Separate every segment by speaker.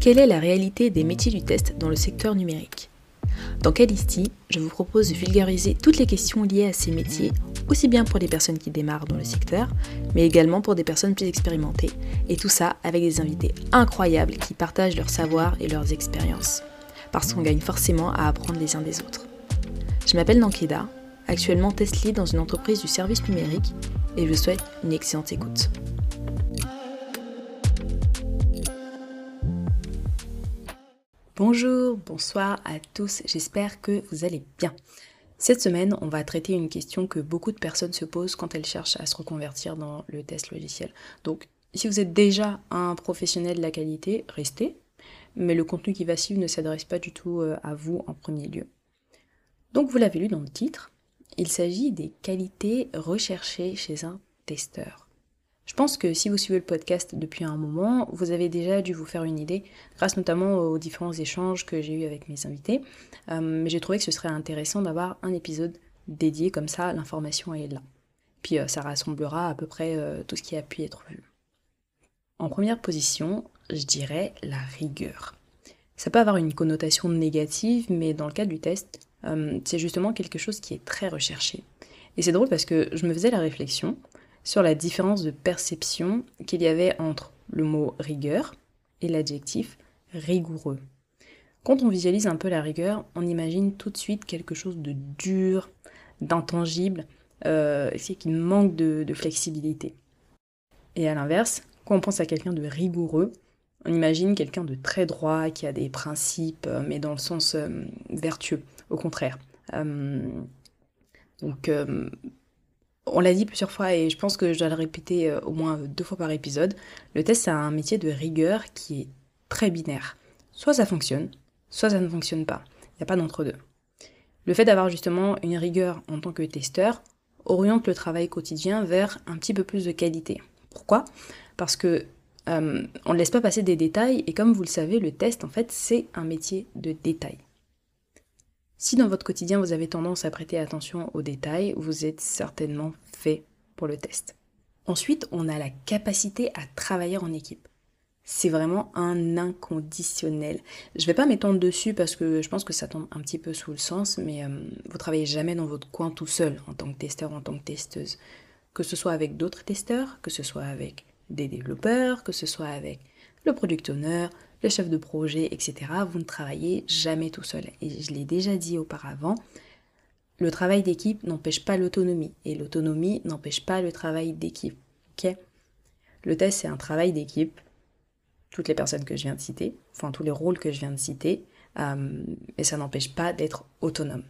Speaker 1: Quelle est la réalité des métiers du test dans le secteur numérique? Dans Calisti, je vous propose de vulgariser toutes les questions liées à ces métiers, aussi bien pour les personnes qui démarrent dans le secteur, mais également pour des personnes plus expérimentées, et tout ça avec des invités incroyables qui partagent leur savoir et leurs expériences, parce qu'on gagne forcément à apprendre les uns des autres. Je m'appelle Nankeda, actuellement test lead dans une entreprise du service numérique, et je vous souhaite une excellente écoute. Bonjour, bonsoir à tous, j'espère que vous allez bien. Cette semaine, on va traiter une question que beaucoup de personnes se posent quand elles cherchent à se reconvertir dans le test logiciel. Donc, si vous êtes déjà un professionnel de la qualité, restez, mais le contenu qui va suivre ne s'adresse pas du tout euh, à vous en premier lieu. Donc, vous l'avez lu dans le titre, il s'agit des qualités recherchées chez un testeur. Je pense que si vous suivez le podcast depuis un moment, vous avez déjà dû vous faire une idée, grâce notamment aux différents échanges que j'ai eus avec mes invités. Euh, mais j'ai trouvé que ce serait intéressant d'avoir un épisode dédié comme ça, l'information est là. Puis euh, ça rassemblera à peu près euh, tout ce qui a pu être vu. En première position, je dirais la rigueur. Ça peut avoir une connotation négative, mais dans le cas du test, c'est justement quelque chose qui est très recherché. Et c'est drôle parce que je me faisais la réflexion, sur la différence de perception qu'il y avait entre le mot rigueur et l'adjectif rigoureux. Quand on visualise un peu la rigueur, on imagine tout de suite quelque chose de dur, d'intangible, euh, qui manque de, flexibilité. Et à l'inverse, quand on pense à quelqu'un de rigoureux, on imagine quelqu'un de très droit, qui a des principes, euh, mais dans le sens euh, vertueux, au contraire. donc, on l'a dit plusieurs fois et je pense que je dois le répéter euh, au moins deux fois par épisode, le test c'est un métier de rigueur qui est très binaire. Soit ça fonctionne, soit ça ne fonctionne pas. Il n'y a pas d'entre-deux. Le fait d'avoir justement une rigueur en tant que testeur oriente le travail quotidien vers un petit peu plus de qualité. Pourquoi? Parce que euh, on ne laisse pas passer des détails et comme vous le savez, le test en fait c'est un métier de détail. Si dans votre quotidien vous avez tendance à prêter attention aux détails, vous êtes certainement fait pour le test. Ensuite, on a la capacité à travailler en équipe. C'est vraiment un inconditionnel. Je ne vais pas m'étendre dessus parce que je pense que ça tombe un petit peu sous le sens, mais vous euh, vous travaillez jamais dans votre coin tout seul en tant que testeur, en tant que testeuse. Que ce soit avec d'autres testeurs, que ce soit avec des développeurs, que ce soit avec le product owner, le chef de projet, etc. Vous ne travaillez jamais tout seul. Et je l'ai déjà dit auparavant, le travail d'équipe n'empêche pas l'autonomie. Et l'autonomie n'empêche pas le travail d'équipe. le test, c'est un travail d'équipe. Toutes les personnes que je viens de citer, enfin tous les rôles que je viens de citer, euh, mais ça n'empêche pas d'être autonome.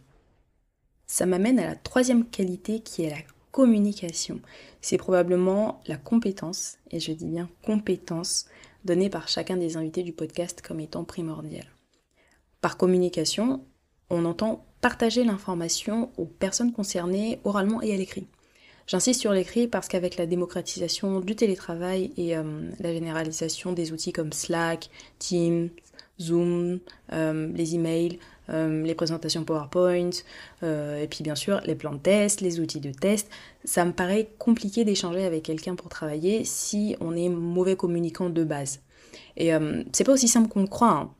Speaker 1: Ça m'amène à la troisième qualité qui est la communication. C'est probablement la compétence, et je dis bien compétence, donnée par chacun des invités du podcast comme étant primordiale. Par communication, on entend partager l'information aux personnes concernées oralement et à l'écrit. J'insiste sur l'écrit parce qu'avec la démocratisation du télétravail et euh, la généralisation des outils comme Slack, Teams, Zoom, euh, les emails, euh, les présentations PowerPoint, et puis bien sûr les plans de test, les outils de test, ça me paraît compliqué d'échanger avec quelqu'un pour travailler si on est mauvais communicant de base. Et c'est pas aussi simple qu'on le croit. Hein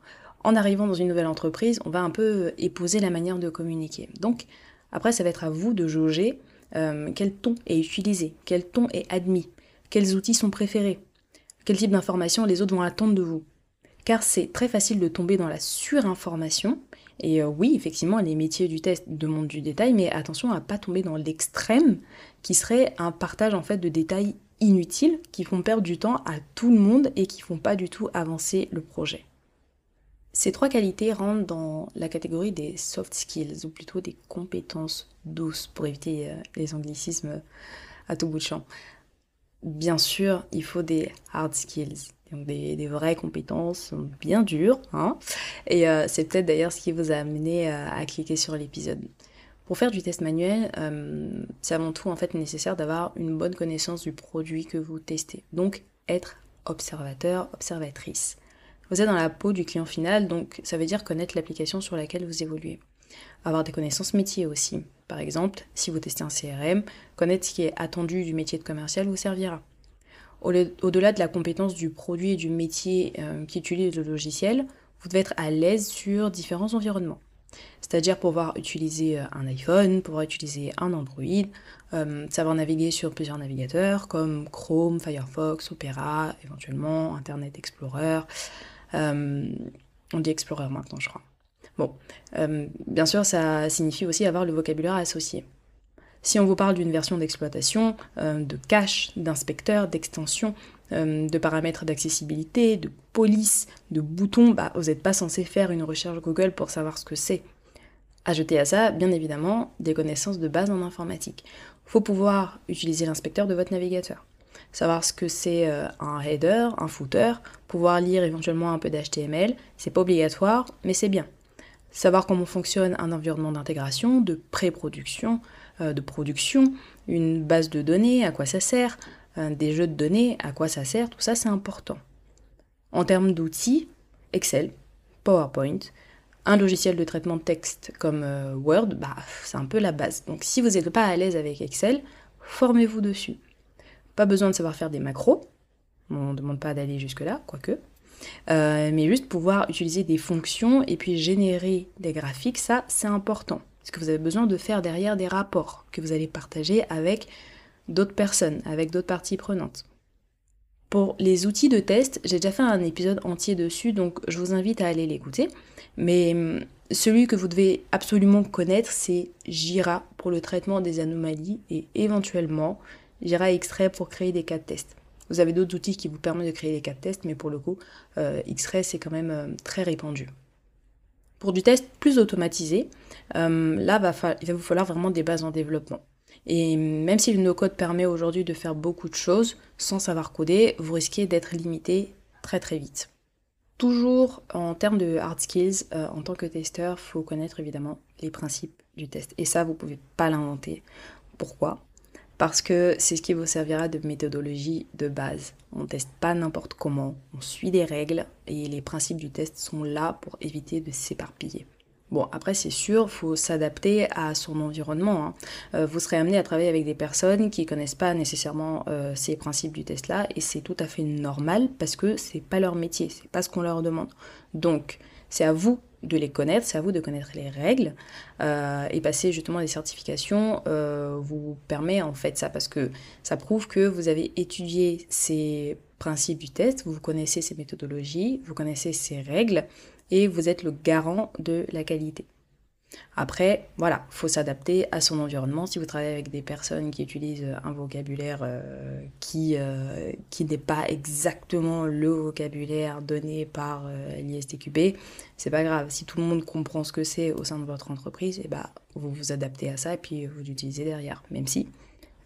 Speaker 1: en arrivant dans une nouvelle entreprise, on va un peu épouser la manière de communiquer. Donc, après, ça va être à vous de jauger euh, quel ton est utilisé, quel ton est admis, quels outils sont préférés, quel type d'informations les autres vont attendre de vous. Car c'est très facile de tomber dans la surinformation. Et euh, oui, effectivement, les métiers du test demandent du détail, mais attention à pas tomber dans l'extrême, qui serait un partage en fait de détails inutiles qui font perdre du temps à tout le monde et qui font pas du tout avancer le projet. Ces trois qualités rentrent dans la catégorie des soft skills, ou plutôt des compétences douces, pour éviter euh, les anglicismes à tout bout de champ. Bien sûr, il faut des hard skills, donc des, vraies compétences bien dures. Hein Et euh, c'est peut-être d'ailleurs ce qui vous a amené euh, à cliquer sur l'épisode. Pour faire du test manuel, c'est avant tout en fait nécessaire d'avoir une bonne connaissance du produit que vous testez. Donc être observateur, observatrice. Vous êtes dans la peau du client final, donc ça veut dire connaître l'application sur laquelle vous évoluez. Avoir des connaissances métiers aussi. Par exemple, si vous testez un CRM, connaître ce qui est attendu du métier de commercial vous servira. Au-delà de la compétence du produit et du métier euh, qui utilise le logiciel, vous devez être à l'aise sur différents environnements. C'est-à-dire pouvoir utiliser euh, un iPhone, pouvoir utiliser un Android, euh, savoir naviguer sur plusieurs navigateurs comme Chrome, Firefox, Opera, éventuellement Internet Explorer. on dit Explorer maintenant, je crois. Bon, bien sûr, ça signifie aussi avoir le vocabulaire associé. Si on vous parle d'une version d'exploitation, euh, de cache, d'inspecteur, d'extension, euh, de paramètres d'accessibilité, de police, de boutons, bah, vous n'êtes pas censé faire une recherche Google pour savoir ce que c'est. Ajouter à ça, bien évidemment, des connaissances de base en informatique. Faut pouvoir utiliser l'inspecteur de votre navigateur. Savoir ce que c'est euh, un header, un footer, pouvoir lire éventuellement un peu d'HTML, c'est pas obligatoire, mais c'est bien. Savoir comment fonctionne un environnement d'intégration, de pré-production, de production, une base de données, à quoi ça sert, euh, des jeux de données, à quoi ça sert, tout ça c'est important. En termes d'outils, Excel, PowerPoint, un logiciel de traitement de texte comme euh, Word, bah, c'est un peu la base. Donc si vous n'êtes pas à l'aise avec Excel, formez-vous dessus. Pas besoin de savoir faire des macros, on ne demande pas d'aller jusque-là, quoique. mais juste pouvoir utiliser des fonctions et puis générer des graphiques, ça c'est important. Parce que vous avez besoin de faire derrière des rapports que vous allez partager avec d'autres personnes, avec d'autres parties prenantes. Pour les outils de test, j'ai déjà fait un épisode entier dessus, donc je vous invite à aller l'écouter. Mais hum, celui que vous devez absolument connaître, c'est Jira pour le traitement des anomalies et éventuellement Jira X-Ray pour créer des cas de test. Vous avez d'autres outils qui vous permettent de créer des cas de test, mais pour le coup, euh, X-Ray c'est quand même euh, très répandu. Pour du test plus automatisé, euh, là, il va vous falloir vraiment des bases en développement. Et même si le no-code permet aujourd'hui de faire beaucoup de choses sans savoir coder, vous risquez d'être limité très très vite. Toujours en termes de hard skills, euh, en tant que testeur, il faut connaître évidemment les principes du test. Et ça, vous ne pouvez pas l'inventer. Pourquoi? Parce que c'est ce qui vous servira de méthodologie de base. On teste pas n'importe comment, on suit des règles et les principes du test sont là pour éviter de s'éparpiller. Bon, après, c'est sûr, faut s'adapter à son environnement. Hein. Euh, vous serez amené à travailler avec des personnes qui ne connaissent pas nécessairement euh, ces principes du test-là, et c'est tout à fait normal parce que c'est pas leur métier, c'est pas ce qu'on leur demande. Donc, c'est à vous de les connaître, c'est à vous de connaître les règles euh, et passer justement des certifications euh, vous permet en fait ça parce que ça prouve que vous avez étudié ces principes du test, vous connaissez ces méthodologies, vous connaissez ces règles et vous êtes le garant de la qualité. Après, voilà, faut s'adapter à son environnement. Si vous travaillez avec des personnes qui utilisent un vocabulaire euh, qui, euh, qui n'est pas exactement le vocabulaire donné par euh, l'ISTQB, c'est pas grave. Si tout le monde comprend ce que c'est au sein de votre entreprise, et eh bah, vous vous adaptez à ça et puis vous l'utilisez derrière. Même si,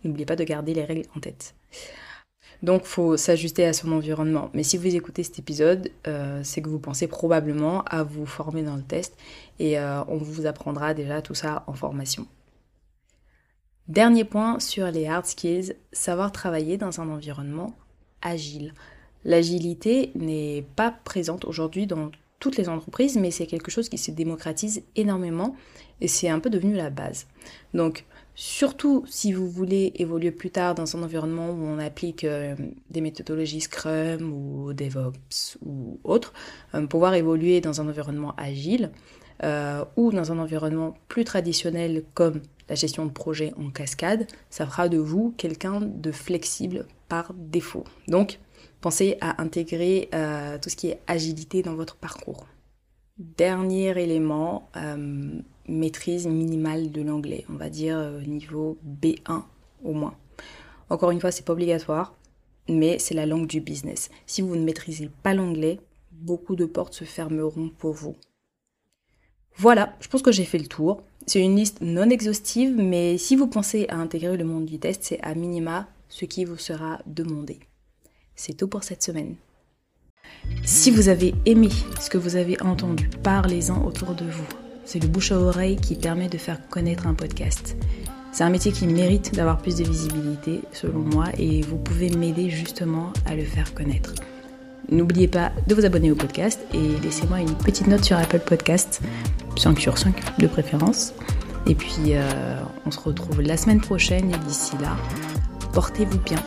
Speaker 1: n'oubliez pas de garder les règles en tête. Donc, faut s'ajuster à son environnement. Mais si vous écoutez cet épisode, euh, c'est que vous pensez probablement à vous former dans le test et euh, on vous apprendra déjà tout ça en formation. Dernier point sur les hard skills, savoir travailler dans un environnement agile. L'agilité n'est pas présente aujourd'hui dans toutes les entreprises, mais c'est quelque chose qui se démocratise énormément et c'est un peu devenu la base. Surtout si vous voulez évoluer plus tard dans un environnement où on applique euh, des méthodologies Scrum ou DevOps ou autres, euh, pouvoir évoluer dans un environnement agile euh, ou dans un environnement plus traditionnel comme la gestion de projet en cascade, ça fera de vous quelqu'un de flexible par défaut. Donc, pensez à intégrer tout ce qui est agilité dans votre parcours. Dernier élément, maîtrise minimale de l'anglais, on va dire euh, niveau B1 au moins. Encore une fois, c'est pas obligatoire, mais c'est la langue du business. Si vous ne maîtrisez pas l'anglais, beaucoup de portes se fermeront pour vous. Voilà, je pense que j'ai fait le tour. C'est une liste non exhaustive, mais si vous pensez à intégrer le monde du test, c'est à minima ce qui vous sera demandé. C'est tout pour cette semaine. Si vous avez aimé ce que vous avez entendu, parlez-en autour de vous. C'est le bouche à oreille qui permet de faire connaître un podcast. C'est un métier qui mérite d'avoir plus de visibilité, selon moi, et vous pouvez m'aider justement à le faire connaître. N'oubliez pas de vous abonner au podcast et laissez-moi une petite note sur Apple Podcast, 5 sur 5 de préférence. Et puis, euh, on se retrouve la semaine prochaine et d'ici là, portez-vous bien.